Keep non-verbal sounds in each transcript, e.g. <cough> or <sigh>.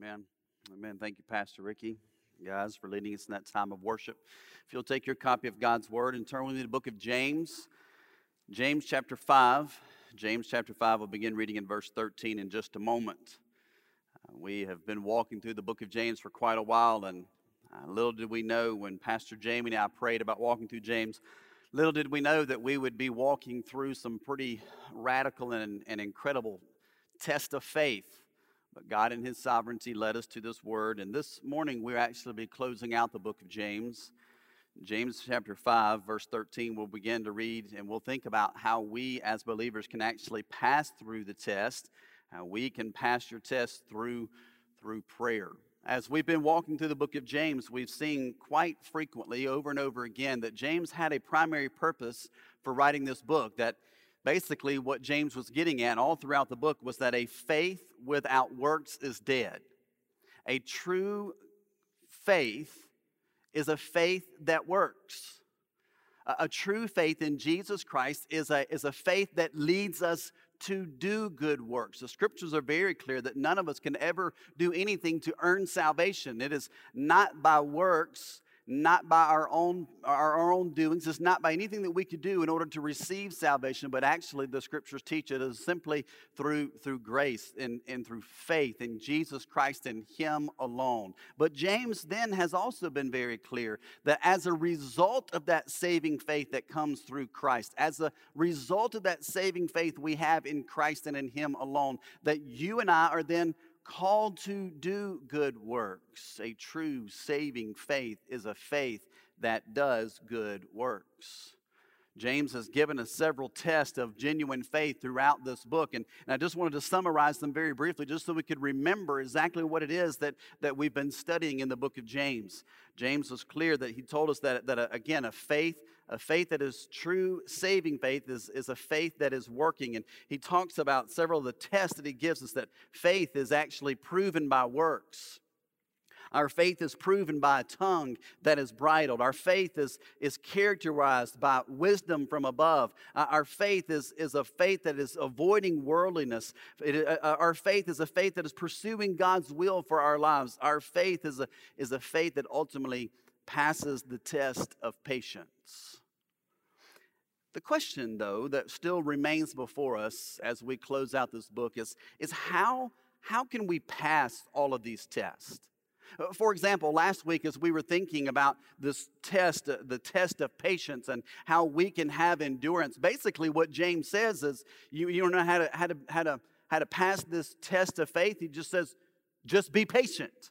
Amen. Amen. Thank you, Pastor Ricky, guys, for leading us in that time of worship. If you'll take your copy of God's Word and turn with me to the book of James, James chapter 5. James chapter 5, we'll begin reading in verse 13 in just a moment. Uh, we have been walking through the book of James for quite a while, and uh, little did we know when Pastor Jamie and I prayed about walking through James, little did we know that we would be walking through some pretty radical and, and incredible test of faith but God, in His sovereignty, led us to this word. And this morning, we'll actually be closing out the book of James. James chapter 5, verse 13, we'll begin to read and we'll think about how we as believers can actually pass through the test. How we can pass your test through, through prayer. As we've been walking through the book of James, we've seen quite frequently over and over again that James had a primary purpose for writing this book, that basically what James was getting at all throughout the book was that a faith without works is dead. A true faith is a faith that works. A, a true faith in Jesus Christ is a, is a faith that leads us to do good works. The scriptures are very clear that none of us can ever do anything to earn salvation. It is not by works not by our own, our, own doings. It's not by anything that we could do in order to receive salvation, but actually the scriptures teach it is simply through, through grace and, and through faith in Jesus Christ and Him alone. But James then has also been very clear that as a result of that saving faith that comes through Christ, as a result of that saving faith we have in Christ and in Him alone, that you and I are then called to do good works. A true saving faith is a faith that does good works. James has given us several tests of genuine faith throughout this book. And, and, I just wanted to summarize them very briefly just so we could remember exactly what it is that, that we've been studying in the book of James. James was clear that he told us that, that uh, again, a faith, a faith that is true saving faith is, is a faith that is working. And he talks about several of the tests that he gives us that faith is actually proven by works. Our faith is proven by a tongue that is bridled. Our faith is, is characterized by wisdom from above. Uh, our faith is, is a faith that is avoiding worldliness. It, uh, uh, our faith is a faith that is pursuing God's will for our lives. Our faith is a, is a faith that ultimately passes the test of patience. The question, though, that still remains before us as we close out this book is, is how, how can we pass all of these tests? Uh, for example, last week as we were thinking about this test, uh, the test of patience and how we can have endurance, basically what James says is you, you don't know how to, how, to, how, to, how to pass this test of faith. He just says, just be patient.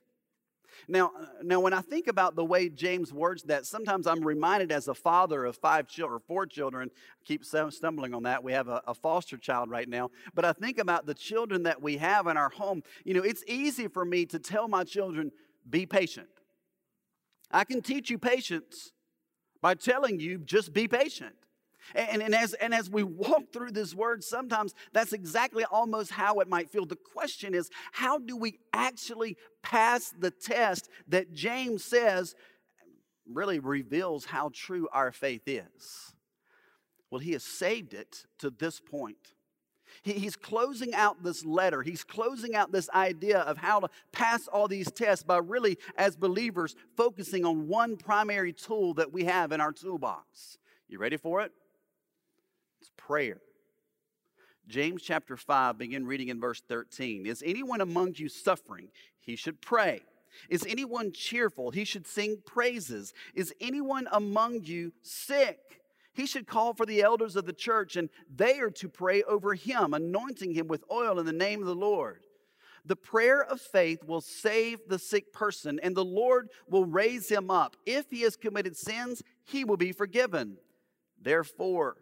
Now, uh, now, when I think about the way James words that, sometimes I'm reminded as a father of five children, four children. I keep stumbling on that. We have a, a, foster child right now. But I think about the children that we have in our home. You know, it's easy for me to tell my children, be patient. I can teach you patience by telling you just be patient. And, and, as, and as we walk through this word, sometimes that's exactly almost how it might feel. The question is, how do we actually pass the test that James says really reveals how true our faith is? Well, he has saved it to this point. He's closing out this letter. He's closing out this idea of how to pass all these tests by really, as believers, focusing on one primary tool that we have in our toolbox. You ready for it? It's prayer. James chapter 5, begin reading in verse 13. Is anyone among you suffering? He should pray. Is anyone cheerful? He should sing praises. Is anyone among you sick? He should call for the elders of the church, and they are to pray over him, anointing him with oil in the name of the Lord. The prayer of faith will save the sick person, and the Lord will raise him up. If he has committed sins, he will be forgiven. Therefore,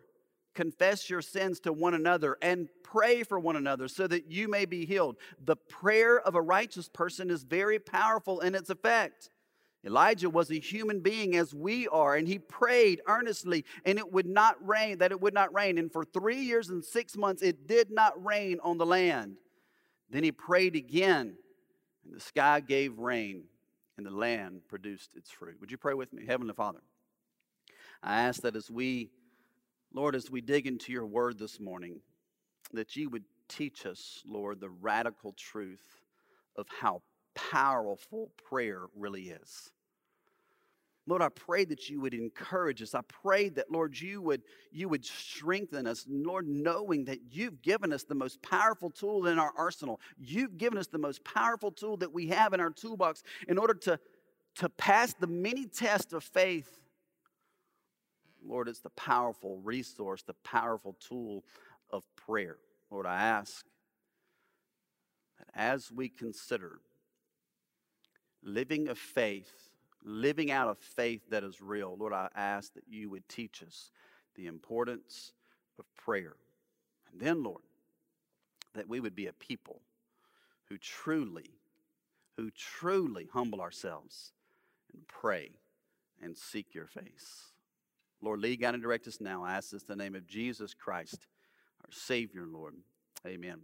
confess your sins to one another and pray for one another so that you may be healed. The prayer of a righteous person is very powerful in its effect. Elijah was a human being as we are, and he prayed earnestly, and it would not rain, that it would not rain. And for three years and six months, it did not rain on the land. Then he prayed again, and the sky gave rain, and the land produced its fruit. Would you pray with me? Heavenly Father, I ask that as we, Lord, as we dig into your word this morning, that you would teach us, Lord, the radical truth of how powerful prayer really is. Lord, I pray that you would encourage us. I pray that, Lord, you would, you would strengthen us. Lord, knowing that you've given us the most powerful tool in our arsenal. You've given us the most powerful tool that we have in our toolbox in order to, to pass the many tests of faith. Lord, it's the powerful resource, the powerful tool of prayer. Lord, I ask that as we consider living a faith living out of faith that is real. Lord, I ask that you would teach us the importance of prayer. And then, Lord, that we would be a people who truly, who truly humble ourselves and pray and seek your face. Lord, lead, God, and direct us now. I ask this in the name of Jesus Christ, our Savior, Lord. Amen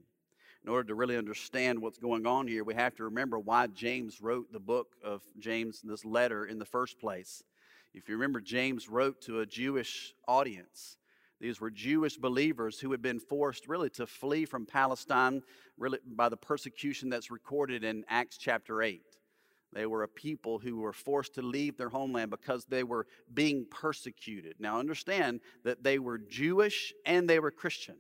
in order to really understand what's going on here, we have to remember why James wrote the book of James, this letter, in the first place. If you remember, James wrote to a Jewish audience. These were Jewish believers who had been forced really to flee from Palestine really by the persecution that's recorded in Acts chapter 8. They were a people who were forced to leave their homeland because they were being persecuted. Now, understand that they were Jewish and they were Christian.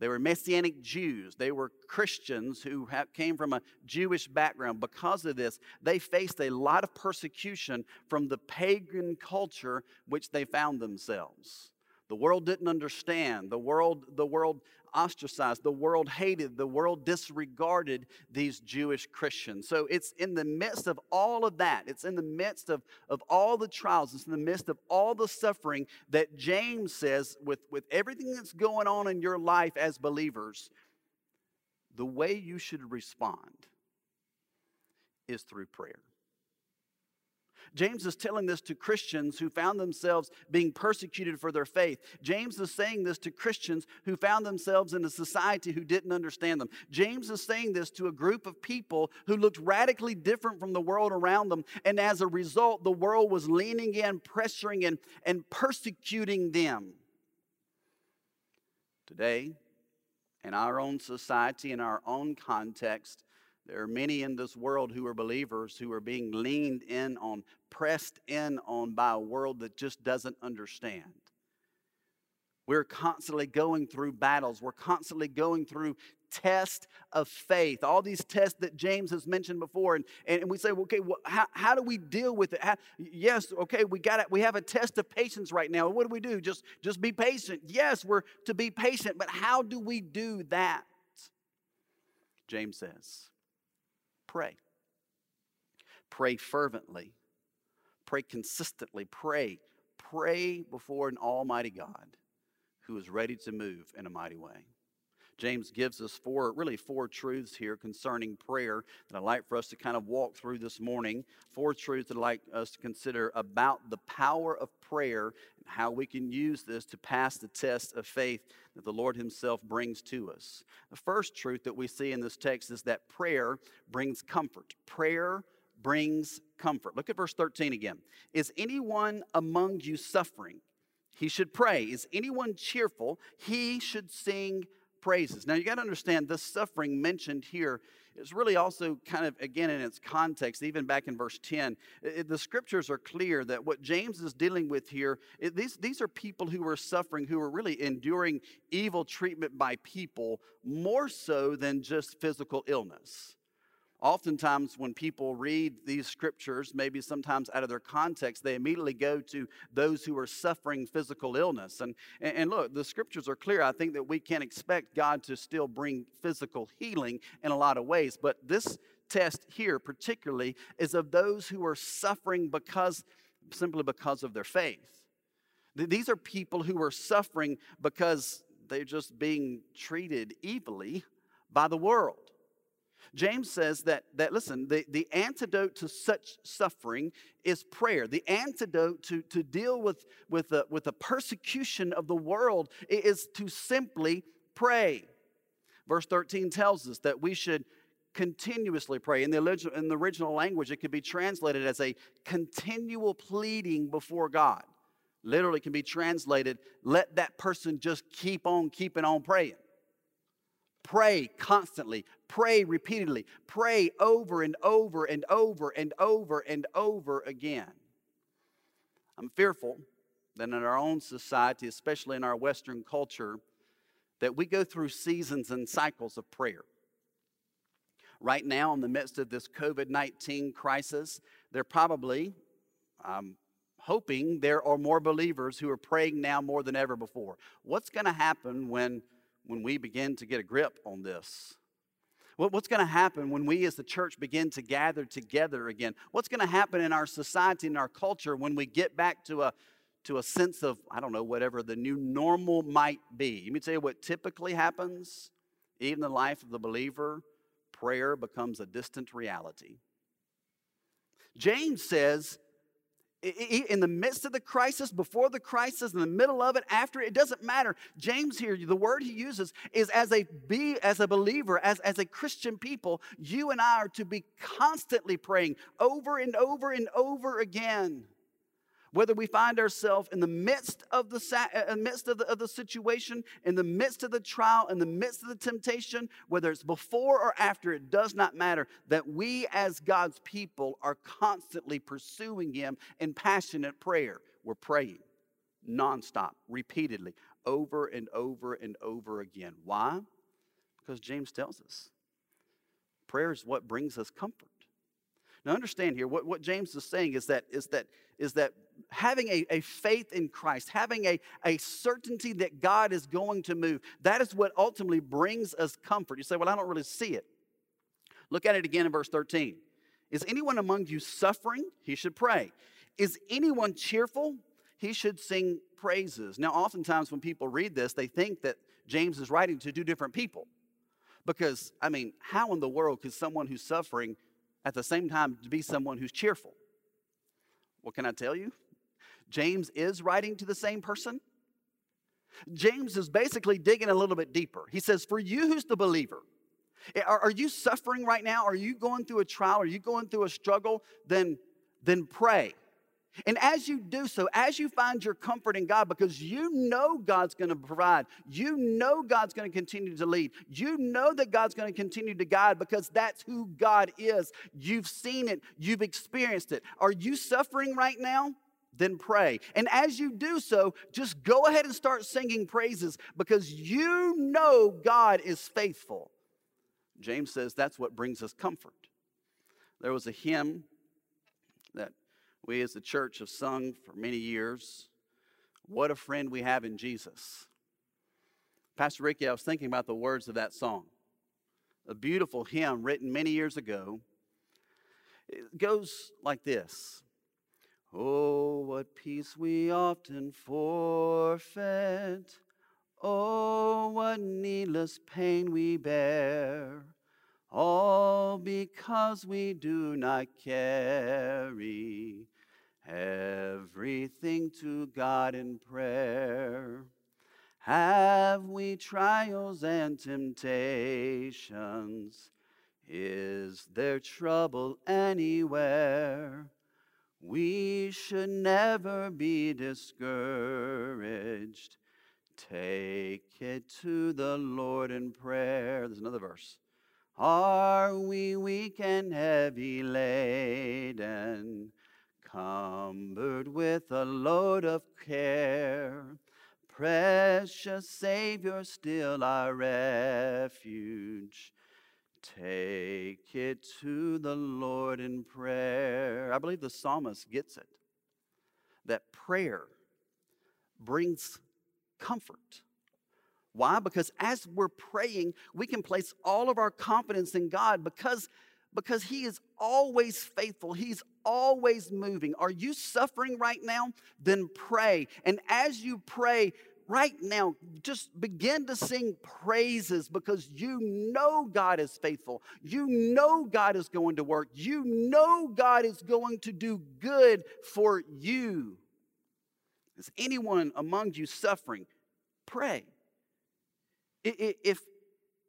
They were Messianic Jews. They were Christians who came from a Jewish background. Because of this, they faced a lot of persecution from the pagan culture which they found themselves. The world didn't understand. The world, the world ostracized. The world hated. The world disregarded these Jewish Christians. So it's in the midst of all of that, it's in the midst of, of all the trials, it's in the midst of all the suffering that James says, with, with everything that's going on in your life as believers, the way you should respond is through prayer. James is telling this to Christians who found themselves being persecuted for their faith. James is saying this to Christians who found themselves in a society who didn't understand them. James is saying this to a group of people who looked radically different from the world around them. And as a result, the world was leaning in, pressuring, and, and persecuting them. Today, in our own society, in our own context, there are many in this world who are believers who are being leaned in on, pressed in on by a world that just doesn't understand. We're constantly going through battles. We're constantly going through tests of faith. All these tests that James has mentioned before. And, and we say, okay, well, how, how do we deal with it? How, yes, okay, we got it. We have a test of patience right now. What do we do? Just, just be patient. Yes, we're to be patient, but how do we do that? James says, pray. Pray fervently. Pray consistently. Pray. Pray before an almighty God who is ready to move in a mighty way. James gives us four, really four truths here concerning prayer that I'd like for us to kind of walk through this morning. Four truths that I'd like us to consider about the power of prayer and how we can use this to pass the test of faith that the Lord Himself brings to us. The first truth that we see in this text is that prayer brings comfort. Prayer brings comfort. Look at verse 13 again. Is anyone among you suffering? He should pray. Is anyone cheerful? He should sing praises. Now, you got to understand this suffering mentioned here is really also kind of, again, in its context, even back in verse 10. It, the scriptures are clear that what James is dealing with here, it, these, these are people who are suffering, who are really enduring evil treatment by people more so than just physical illness. Oftentimes, when people read these scriptures, maybe sometimes out of their context, they immediately go to those who are suffering physical illness. And, and, look, the scriptures are clear. I think that we can expect God to still bring physical healing in a lot of ways. But this test here, particularly, is of those who are suffering because simply because of their faith. These are people who are suffering because they're just being treated evilly by the world. James says that, that listen, the, the antidote to such suffering is prayer. The antidote to, to deal with, with, the, with the persecution of the world is to simply pray. Verse 13 tells us that we should continuously pray. In the, original, in the original language, it could be translated as a continual pleading before God. Literally can be translated, let that person just keep on keeping on praying. Pray constantly. Pray repeatedly. Pray over and over and over and over and over again. I'm fearful that in our own society, especially in our Western culture, that we go through seasons and cycles of prayer. Right now, in the midst of this COVID 19 crisis, there probably, I'm hoping, there are more believers who are praying now more than ever before. What's going to happen when, when we begin to get a grip on this? What's going to happen when we as the church begin to gather together again? What's going to happen in our society and our culture when we get back to a, to a sense of, I don't know, whatever the new normal might be? Let me tell you what typically happens, even in the life of the believer, prayer becomes a distant reality. James says in the midst of the crisis, before the crisis, in the middle of it, after it doesn't matter. James here, the word he uses is as a be as a believer, as, as a Christian people, you and I are to be constantly praying over and over and over again. Whether we find ourselves in the midst of the, uh, uh, midst of the, of the situation, in the midst of the trial, in the midst of the temptation, whether it's before or after, it does not matter. That we as God's people are constantly pursuing Him in passionate prayer. We're praying nonstop, repeatedly, over and over and over again. Why? Because James tells us prayer is what brings us comfort. Now understand here, what, what James is saying is that, is that, is that having a, a faith in Christ, having a, a certainty that God is going to move, that is what ultimately brings us comfort. You say, well, I don't really see it. Look at it again in verse 13. Is anyone among you suffering? He should pray. Is anyone cheerful? He should sing praises. Now, oftentimes when people read this, they think that James is writing to two different people. Because, I mean, how in the world could someone who's suffering at the same time be someone who's cheerful. What can I tell you? James is writing to the same person. James is basically digging a little bit deeper. He says, For you who's the believer, eh, are, are you suffering right now? Are you going through a trial? Are you going through a struggle? Then, then pray. And as you do so, as you find your comfort in God, because you know God's going to provide, you know God's going to continue to lead, you know that God's going to continue to guide because that's who God is. You've seen it, you've experienced it. Are you suffering right now? Then pray. And as you do so, just go ahead and start singing praises because you know God is faithful. James says that's what brings us comfort. There was a hymn that we as the church have sung for many years. What a friend we have in Jesus. Pastor Ricky, I was thinking about the words of that song. A beautiful hymn written many years ago. It goes like this Oh, what peace we often forfeit. Oh, what needless pain we bear. All because we do not carry everything to God in prayer. Have we trials and temptations? Is there trouble anywhere? We should never be discouraged. Take it to the Lord in prayer. There's another verse. Are we weak and heavy laden, cumbered with a load of care? Precious Savior, still our refuge. Take it to the Lord in prayer. I believe the psalmist gets it that prayer brings comfort. Why? Because as we're praying, we can place all of our confidence in God because, because He is always faithful. He's always moving. Are you suffering right now? Then pray. And as you pray, right now, just begin to sing praises because you know God is faithful. You know God is going to work. You know God is going to do good for you. Is anyone among you suffering? Pray. If,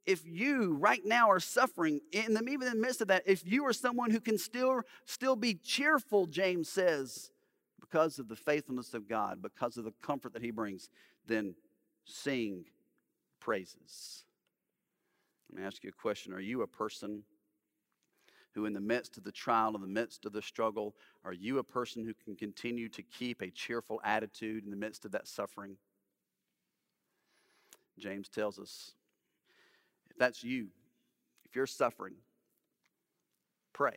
if you right now are suffering, in the, even in the midst of that, if you are someone who can still, still be cheerful, James says, because of the faithfulness of God, because of the comfort that He brings, then sing praises. Let me ask you a question Are you a person who, in the midst of the trial, in the midst of the struggle, are you a person who can continue to keep a cheerful attitude in the midst of that suffering? James tells us if that's you, if you're suffering, pray.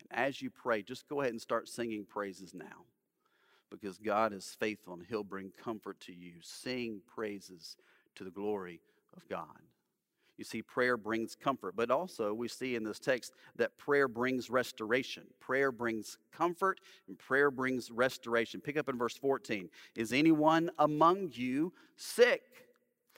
And as you pray, just go ahead and start singing praises now because God is faithful and He'll bring comfort to you. Sing praises to the glory of God. You see, prayer brings comfort, but also we see in this text that prayer brings restoration. Prayer brings comfort and prayer brings restoration. Pick up in verse 14. Is anyone among you sick?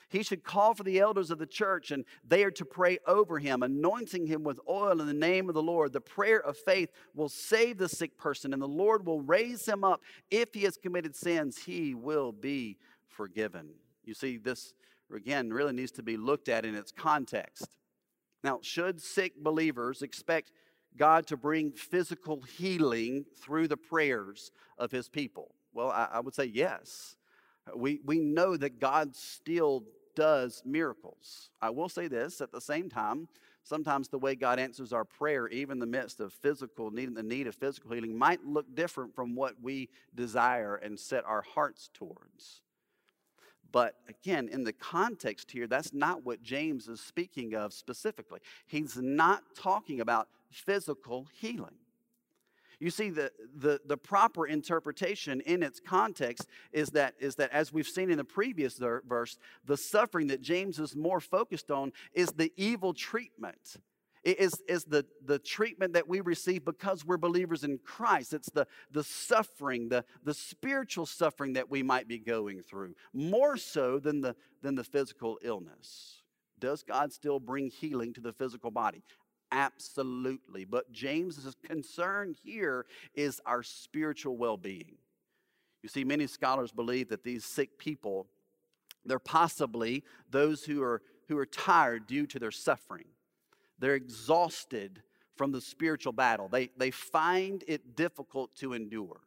He should call for the elders of the church, and they are to pray over him, anointing him with oil in the name of the Lord. The prayer of faith will save the sick person, and the Lord will raise him up. If he has committed sins, he will be forgiven. You see, this again, really needs to be looked at in its context. Now, should sick believers expect God to bring physical healing through the prayers of his people? Well, I, I would say yes. We, we know that God still does miracles. I will say this at the same time, sometimes the way God answers our prayer, even in the midst of physical need, the need of physical healing, might look different from what we desire and set our hearts towards. But again, in the context here, that's not what James is speaking of specifically. He's not talking about physical healing. You see, the, the, the proper interpretation in its context is that, is that, as we've seen in the previous verse, the suffering that James is more focused on is the evil treatment is, is the, the treatment that we receive because we're believers in Christ. It's the, the suffering, the, the spiritual suffering that we might be going through, more so than the, than the physical illness. Does God still bring healing to the physical body? Absolutely. But James's concern here is our spiritual well being. You see, many scholars believe that these sick people, they're possibly those who are, who are tired due to their suffering. They're exhausted from the spiritual battle. They, they find it difficult to endure.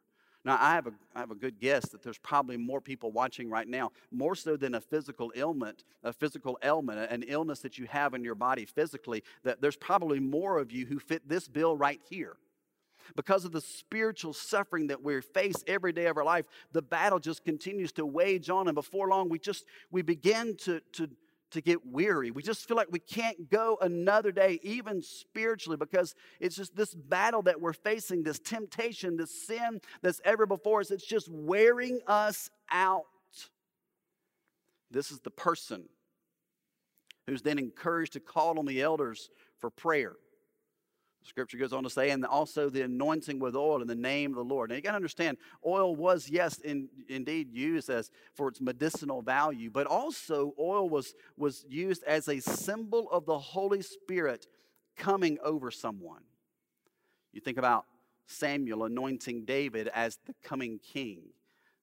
Now, I have, a, I have a good guess that there's probably more people watching right now, more so than a physical ailment, a physical ailment, an illness that you have in your body physically, that there's probably more of you who fit this bill right here. Because of the spiritual suffering that we face every day of our life, the battle just continues to wage on, and before long, we just we begin to, to to get weary. We just feel like we can't go another day, even spiritually, because it's just this battle that we're facing, this temptation, this sin that's ever before us. It's just wearing us out. This is the person who's then encouraged to call on the elders for prayer. Scripture goes on to say, and also the anointing with oil in the name of the Lord. Now you got to understand, oil was, yes, in, indeed used as for its medicinal value, but also oil was, was used as a symbol of the Holy Spirit coming over someone. You think about Samuel anointing David as the coming king.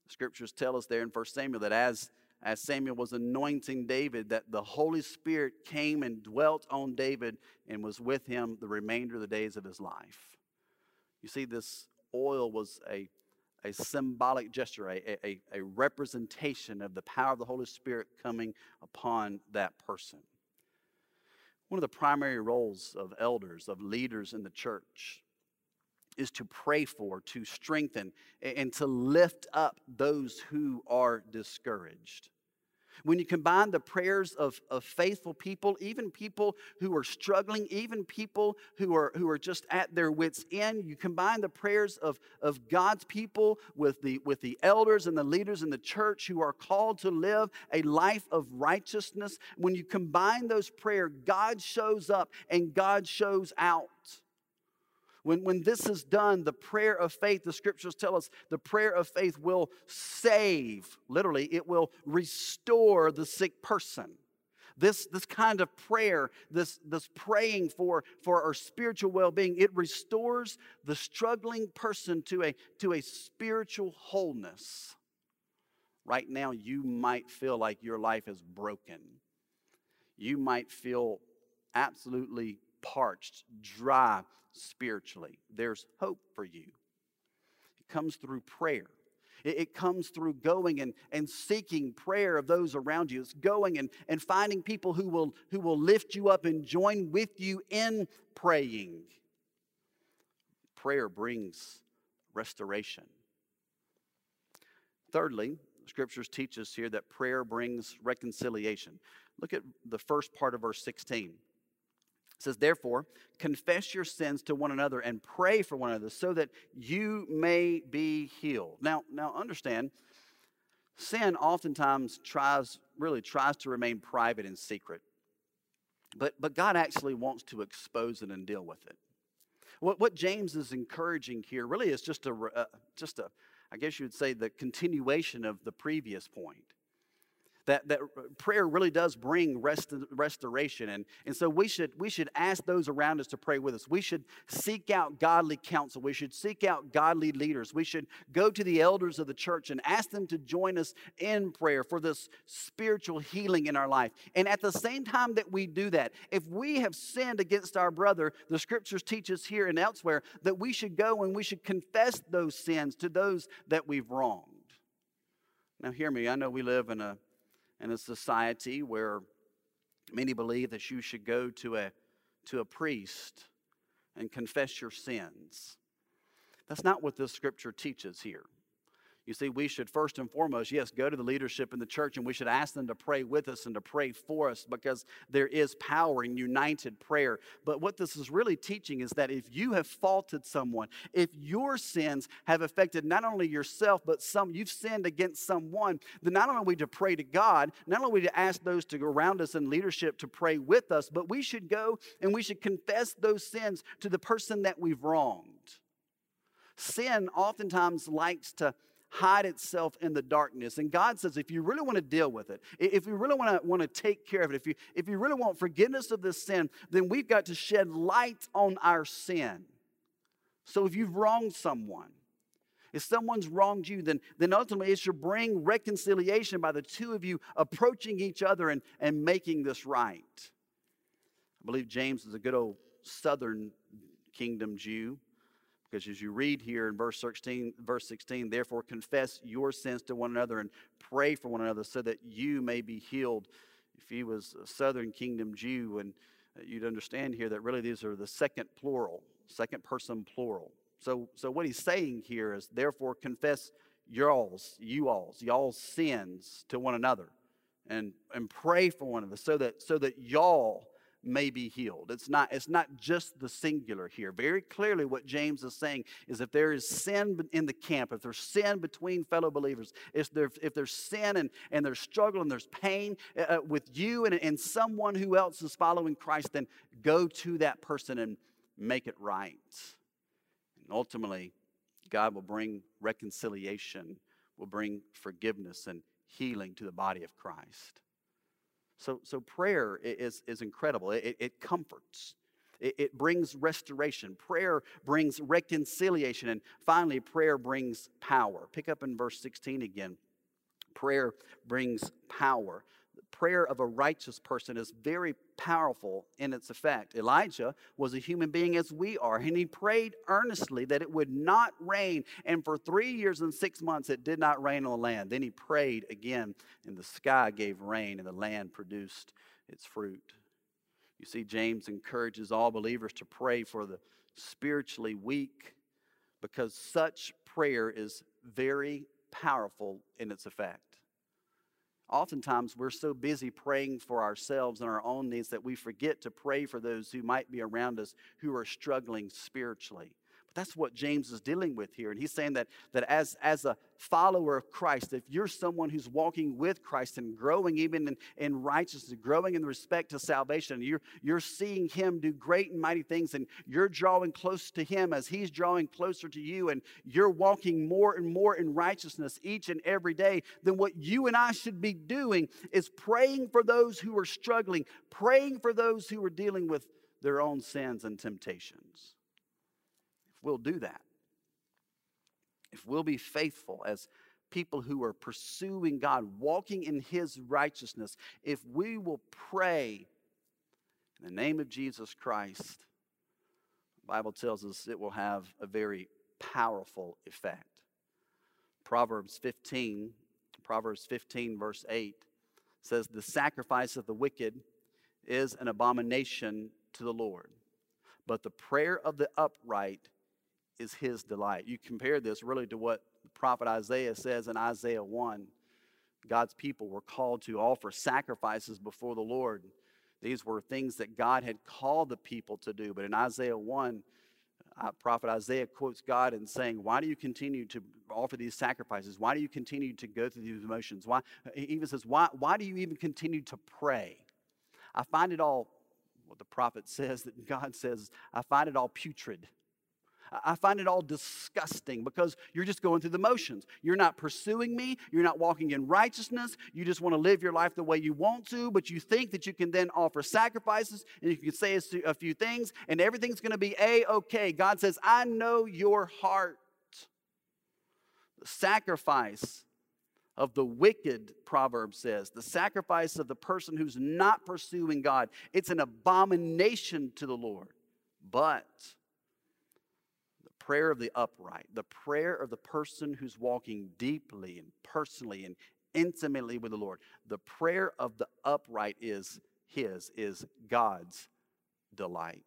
The scriptures tell us there in 1 Samuel that as as Samuel was anointing David, that the Holy Spirit came and dwelt on David and was with him the remainder of the days of his life. You see, this oil was a, a symbolic gesture, a, a, a representation of the power of the Holy Spirit coming upon that person. One of the primary roles of elders, of leaders in the church, is to pray for, to strengthen, and to lift up those who are discouraged. When you combine the prayers of, of faithful people, even people who are struggling, even people who are, who are just at their wits' end, you combine the prayers of, of God's people with the, with the elders and the leaders in the church who are called to live a life of righteousness. When you combine those prayers, God shows up and God shows out. When, when this is done, the prayer of faith, the scriptures tell us, the prayer of faith will save, literally, it will restore the sick person. This, this kind of prayer, this, this praying for, for our spiritual well being, it restores the struggling person to a, to a spiritual wholeness. Right now, you might feel like your life is broken. You might feel absolutely parched, dry, spiritually. There's hope for you. It comes through prayer. It, comes through going and, and seeking prayer of those around you. It's going and, and finding people who will, who will lift you up and join with you in praying. Prayer brings restoration. Thirdly, scriptures teach us here that prayer brings reconciliation. Look at the first part of verse 16. It says, Therefore, confess your sins to one another and pray for one another so that you may be healed. Now, now understand, sin oftentimes tries, really tries to remain private and secret. But, but God actually wants to expose it and deal with it. What, what James is encouraging here really is just a, uh, just a, I guess you would say, the continuation of the previous point that, that prayer really does bring rest, restoration. And, and so we should, we should ask those around us to pray with us. We should seek out godly counsel. We should seek out godly leaders. We should go to the elders of the church and ask them to join us in prayer for this spiritual healing in our life. And at the same time that we do that, if we have sinned against our brother, the scriptures teach us here and elsewhere that we should go and we should confess those sins to those that we've wronged. Now, hear me. I know we live in a in a society where many believe that you should go to a, to a priest and confess your sins. That's not what this scripture teaches here. You see, we should first and foremost, yes, go to the leadership in the church and we should ask them to pray with us and to pray for us because there is power in united prayer. But what this is really teaching is that if you have faulted someone, if your sins have affected not only yourself, but some you've sinned against someone, then not only are we to pray to God, not only are we to ask those to go around us in leadership to pray with us, but we should go and we should confess those sins to the person that we've wronged. Sin oftentimes likes to hide itself in the darkness. And God says, if you really want to deal with it, if you really want to, want to take care of it, if you, if you really want forgiveness of this sin, then we've got to shed light on our sin. So if you've wronged someone, if someone's wronged you, then, then ultimately it should bring reconciliation by the two of you approaching each other and, and making this right. I believe James is a good old southern kingdom Jew. Because as you read here in verse 16, verse 16, therefore confess your sins to one another and pray for one another so that you may be healed. If he was a southern kingdom Jew, and uh, you'd understand here that really these are the second plural, second person plural. So, so what he's saying here is therefore confess y'all's, you all's, y'all's sins to one another and, and pray for one another so that so that y'all may be healed. It's not, it's not just the singular here. Very clearly, what James is saying is if there is sin in the camp, if there's sin between fellow believers, if, there, if there's sin and, and there's struggle and there's pain uh, uh, with you and, and someone who else is following Christ, then go to that person and make it right. And ultimately, God will bring reconciliation, will bring forgiveness and healing to the body of Christ. So, so prayer is, is incredible. It, it comforts, it, it brings restoration. Prayer brings reconciliation. And finally, prayer brings power. Pick up in verse 16 again. Prayer brings power prayer of a righteous person is very powerful in its effect. Elijah was a human being as we are, and he prayed earnestly that it would not rain. And for three years and six months, it did not rain on the land. Then he prayed again, and the sky gave rain, and the land produced its fruit. You see, James encourages all believers to pray for the spiritually weak because such prayer is very powerful in its effect. Oftentimes, we're so busy praying for ourselves and our own needs that we forget to pray for those who might be around us who are struggling spiritually. That's what James is dealing with here. And he's saying that, that as, as a follower of Christ, if you're someone who's walking with Christ and growing even in, in righteousness, growing in respect to salvation, you're, you're seeing him do great and mighty things, and you're drawing close to him as he's drawing closer to you, and you're walking more and more in righteousness each and every day, then what you and I should be doing is praying for those who are struggling, praying for those who are dealing with their own sins and temptations we'll do that, if we'll be faithful as people who are pursuing God, walking in His righteousness, if we will pray in the name of Jesus Christ, the Bible tells us it will have a very powerful effect. Proverbs 15, Proverbs 15, verse 8 says, The sacrifice of the wicked is an abomination to the Lord, but the prayer of the upright is his delight. You compare this really to what the prophet Isaiah says in Isaiah 1. God's people were called to offer sacrifices before the Lord. These were things that God had called the people to do. But in Isaiah 1, uh, prophet Isaiah quotes God and saying, Why do you continue to offer these sacrifices? Why do you continue to go through these emotions? Why, he even says, why, why do you even continue to pray? I find it all, what the prophet <laughs> says, that God says, I find it all putrid. I find it all disgusting because you're just going through the motions. You're not pursuing me. You're not walking in righteousness. You just want to live your life the way you want to, but you think that you can then offer sacrifices and you can say a few things and everything's going to be a okay. God says, I know your heart. The sacrifice of the wicked, Proverb says, the sacrifice of the person who's not pursuing God, it's an abomination to the Lord. But prayer of the upright, the prayer of the person who's walking deeply and personally and intimately with the Lord, the prayer of the upright is his, is God's delight.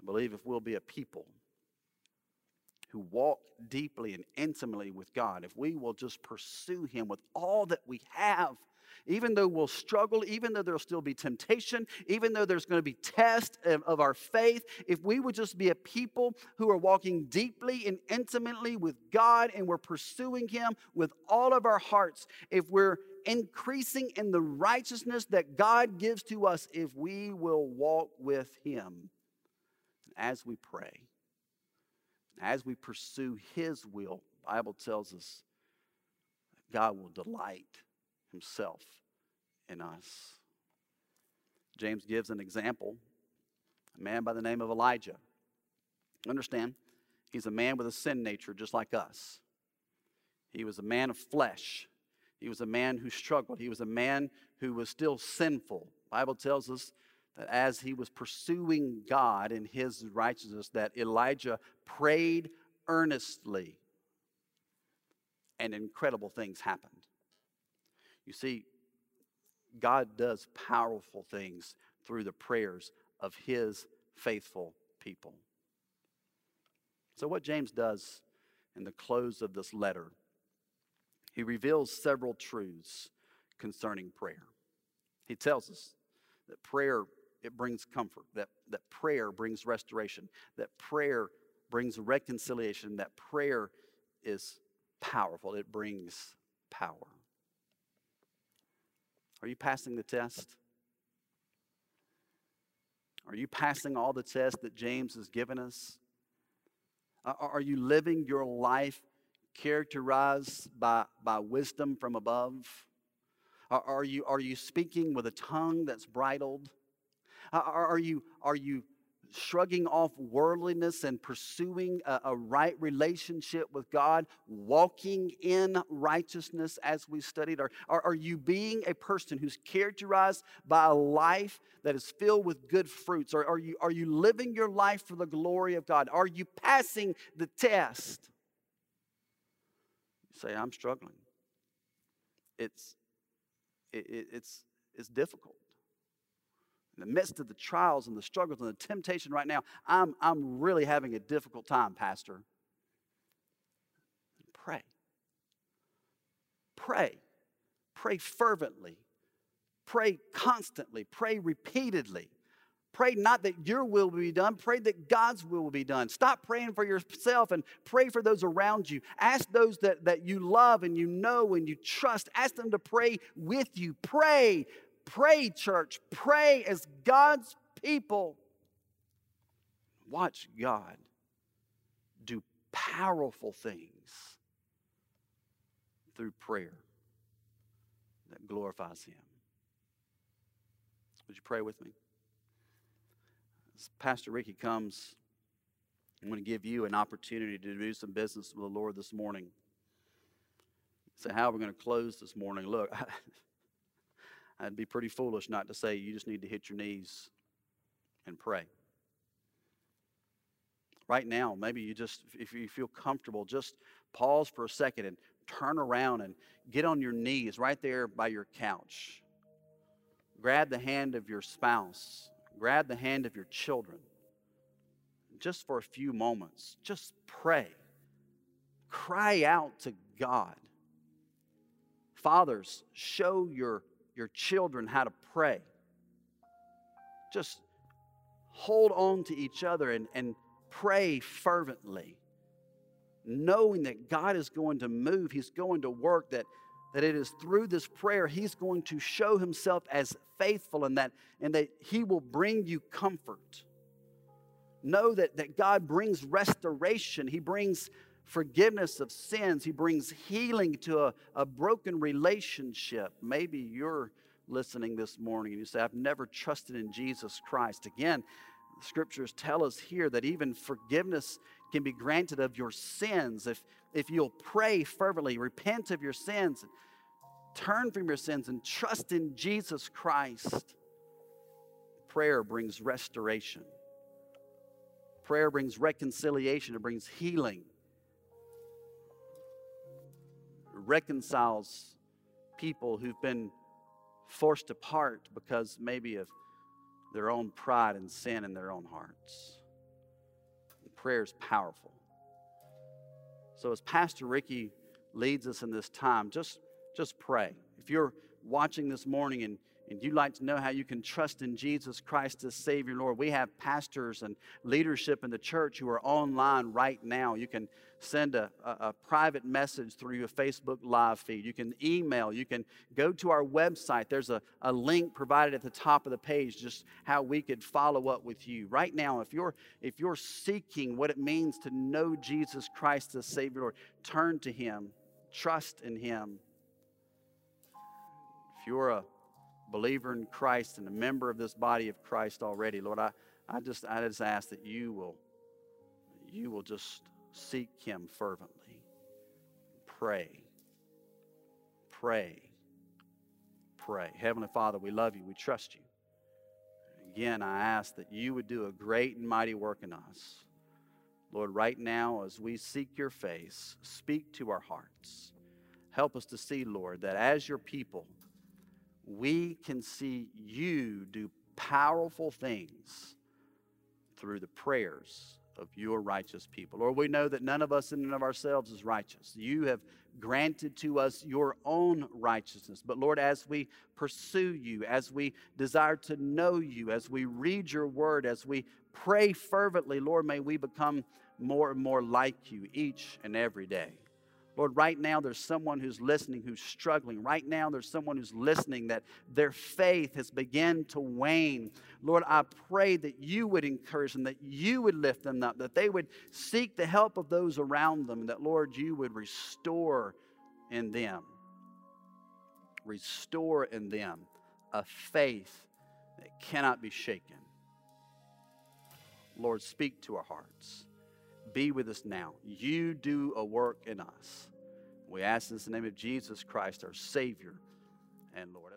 I believe if we'll be a people who walk deeply and intimately with God, if we will just pursue Him with all that we have, even though we'll struggle, even though there'll still be temptation, even though there's going to be test of, our faith, if we would just be a people who are walking deeply and intimately with God and we're pursuing Him with all of our hearts, if we're increasing in the righteousness that God gives to us, if we will walk with Him as we pray, as we pursue His will, Bible tells us God will delight himself in us. James gives an example a man by the name of Elijah. Understand, he's a man with a sin nature just like us. He was a man of flesh. He was a man who struggled. He was a man who was still sinful. The Bible tells us that as he was pursuing God in his righteousness, that Elijah prayed earnestly and incredible things happened. You see, God does powerful things through the prayers of his faithful people. So, what James does in the close of this letter, he reveals several truths concerning prayer. He tells us that prayer it brings comfort, that, that prayer brings restoration, that prayer brings reconciliation, that prayer is powerful, it brings power. Are you passing the test? Are you passing all the tests that James has given us? Are you living your life characterized by, by wisdom from above? Are you, are you speaking with a tongue that's bridled? Are, you, are you shrugging off worldliness and pursuing a, a, right relationship with God, walking in righteousness as we studied? Are, are, are you being a person who's characterized by a life that is filled with good fruits? Or are you, are you living your life for the glory of God? Are you passing the test? You say, I'm struggling. It's, it, it, it's, it's difficult in the midst of the trials and the struggles and the temptation right now, I'm, I'm really having a difficult time, Pastor. Pray. Pray. Pray fervently. Pray constantly. Pray repeatedly. Pray not that your will be done, pray that God's will will be done. Stop praying for yourself and pray for those around you. Ask those that, that you love and you know and you trust, ask them to pray with you. Pray, Pray, church. Pray as God's people. Watch God do powerful things through prayer that glorifies Him. Would you pray with me? As Pastor Ricky comes, I'm going to give you an opportunity to do some business with the Lord this morning. So, how are we going to close this morning? Look, <laughs> I'd be pretty foolish not to say you just need to hit your knees and pray. right now, maybe you just, if you feel comfortable, just pause for a second and turn around and get on your knees right there by your couch. Grab the hand of your spouse, grab the hand of your children. Just for a few moments, just pray. Cry out to God. Fathers, show your, your children how to pray. Just hold on to each other and, and pray fervently, knowing that God is going to move, He's going to work, that, that it is through this prayer He's going to show Himself as faithful and that, and that He will bring you comfort. Know that, that God brings restoration, He brings forgiveness of sins, He brings healing to a, a broken relationship. Maybe you're listening this morning and you say, I've never trusted in Jesus Christ. Again, the scriptures tell us here that even forgiveness can be granted of your sins if, if you'll pray fervently, repent of your sins, turn from your sins, and trust in Jesus Christ. Prayer brings restoration. Prayer brings reconciliation, it brings healing, reconciles people who've been forced apart because maybe of their own pride and sin in their own hearts. And prayer is powerful. So as Pastor Ricky leads us in this time, just just pray. If you're watching this morning and and you'd like to know how you can trust in Jesus Christ as Savior, Lord, we have pastors and leadership in the church who are online right now. You can send a, a, a, private message through your Facebook live feed. You can email. You can go to our website. There's a, a link provided at the top of the page, just how we could follow up with you. Right now, if you're if you're seeking what it means to know Jesus Christ as Savior, Lord, turn to Him, trust in Him. If you're a believer in Christ and a member of this body of Christ already, Lord, I, I just I just ask that you will you will just seek him fervently. Pray. Pray. Pray. Heavenly Father, we love you. We trust you. Again, I ask that you would do a great and mighty work in us. Lord, right now, as we seek your face, speak to our hearts. Help us to see, Lord, that as your people, we can see you do powerful things through the prayers of your righteous people. Lord, we know that none of us in and of ourselves is righteous. You have granted to us your own righteousness. But Lord, as we pursue you, as we desire to know you, as we read your word, as we pray fervently, Lord, may we become more and more like you each and every day. Lord, right now there's someone who's listening who's struggling. Right now there's someone who's listening that their faith has begun to wane. Lord, I pray that you would encourage them, that you would lift them up, that they would seek the help of those around them, and that, Lord, you would restore in them. Restore in them a faith that cannot be shaken. Lord, speak to our hearts. Be with us now. You do a work in us. We ask this in the name of Jesus Christ, our Savior and Lord.